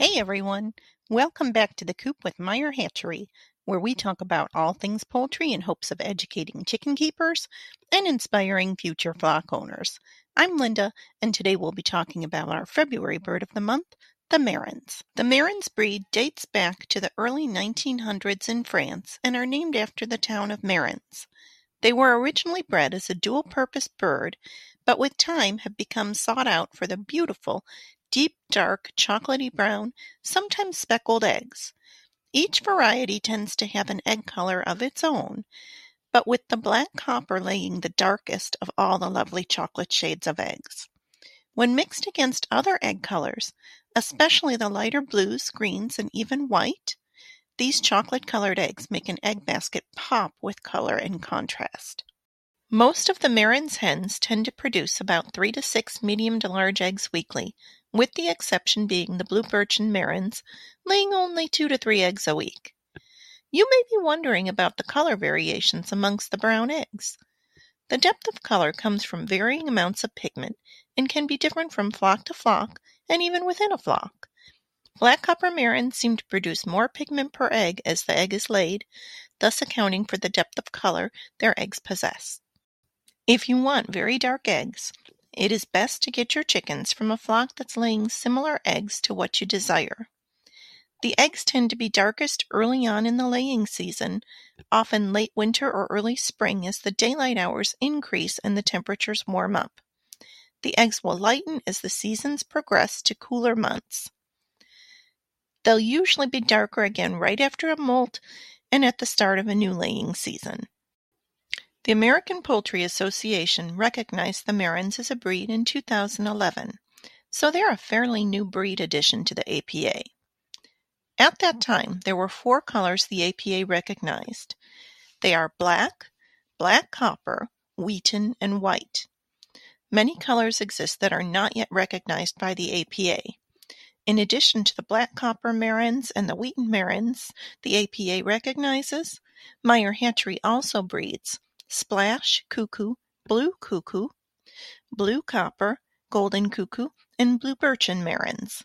Hey everyone, welcome back to the Coop with Meyer Hatchery, where we talk about all things poultry in hopes of educating chicken keepers and inspiring future flock owners. I'm Linda, and today we'll be talking about our February bird of the month, the Marans. The Marans breed dates back to the early 1900s in France and are named after the town of Marans. They were originally bred as a dual purpose bird, but with time have become sought out for the beautiful deep dark chocolatey brown, sometimes speckled eggs. Each variety tends to have an egg color of its own, but with the black copper laying the darkest of all the lovely chocolate shades of eggs. When mixed against other egg colors, especially the lighter blues, greens, and even white, these chocolate colored eggs make an egg basket pop with color and contrast. Most of the Maran's hens tend to produce about three to six medium to large eggs weekly, with the exception being the blue birchen Marans, laying only two to three eggs a week. You may be wondering about the color variations amongst the brown eggs. The depth of color comes from varying amounts of pigment and can be different from flock to flock and even within a flock. Black copper Marans seem to produce more pigment per egg as the egg is laid, thus accounting for the depth of color their eggs possess. If you want very dark eggs, it is best to get your chickens from a flock that's laying similar eggs to what you desire. The eggs tend to be darkest early on in the laying season, often late winter or early spring as the daylight hours increase and the temperatures warm up. The eggs will lighten as the seasons progress to cooler months. They'll usually be darker again right after a molt and at the start of a new laying season. The American Poultry Association recognized the Marans as a breed in 2011, so they're a fairly new breed addition to the APA. At that oh. time, there were four colors the APA recognized. They are black, black copper, wheaten, and white. Many colors exist that are not yet recognized by the APA. In addition to the black copper Marans and the wheaten Marans the APA recognizes, Meyer Hatchery also breeds splash cuckoo, blue cuckoo, blue copper, golden cuckoo, and blue birchen Marans.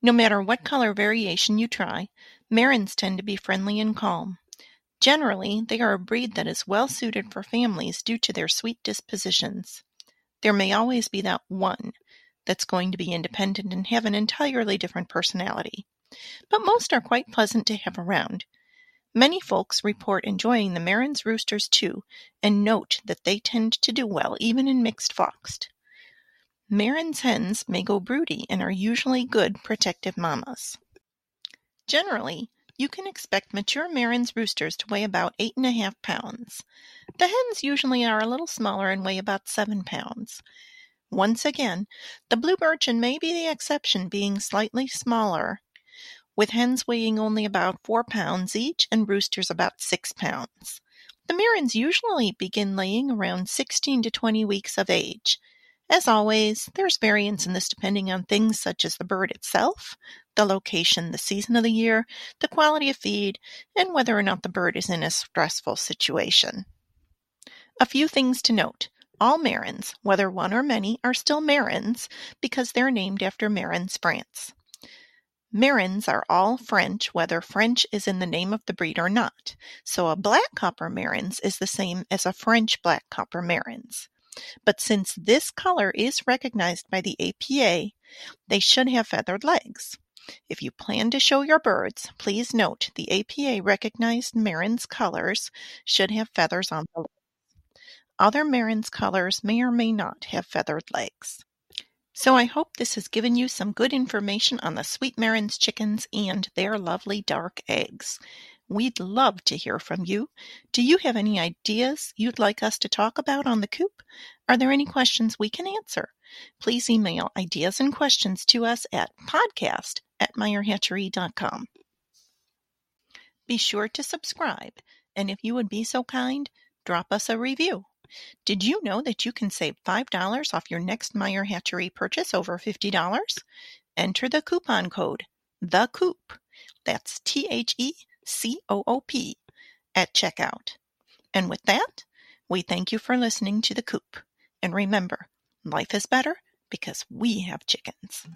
No matter what color variation you try, Marans tend to be friendly and calm. Generally, they are a breed that is well suited for families due to their sweet dispositions. There may always be that one that's going to be independent and have an entirely different personality, but most are quite pleasant to have around. Many folks report enjoying the Maran's roosters too, and note that they tend to do well even in mixed flocks. Maran's hens may go broody and are usually good protective mamas. Generally, you can expect mature Maran's roosters to weigh about eight and a half pounds. The hens usually are a little smaller and weigh about seven pounds. Once again, the blue birchen may be the exception, being slightly smaller with hens weighing only about four pounds each and roosters about six pounds. The Marans usually begin laying around 16 to 20 weeks of age. As always, there's variance in this depending on things such as the bird itself, the location, the season of the year, the quality of feed, and whether or not the bird is in a stressful situation. A few things to note. All Marans, whether one or many, are still Marans because they're named after Marans, France. Marans are all French whether French is in the name of the breed or not, so a black copper Marans is the same as a French black copper Marans. But since this color is recognized by the APA, they should have feathered legs. If you plan to show your birds, please note the APA recognized Marans colors should have feathers on the legs. Other Marans colors may or may not have feathered legs. So I hope this has given you some good information on the Sweet Maran's chickens and their lovely dark eggs. We'd love to hear from you. Do you have any ideas you'd like us to talk about on the coop? Are there any questions we can answer? Please email ideas and questions to us at podcast at meyerhatchery.com. Be sure to subscribe, and if you would be so kind, drop us a review. Did you know that you can save $5 off your next Meyer Hatchery purchase over $50? Enter the coupon code The Coop. That's T H E C O O P at checkout. And with that, we thank you for listening to The Coop. And remember, life is better because we have chickens.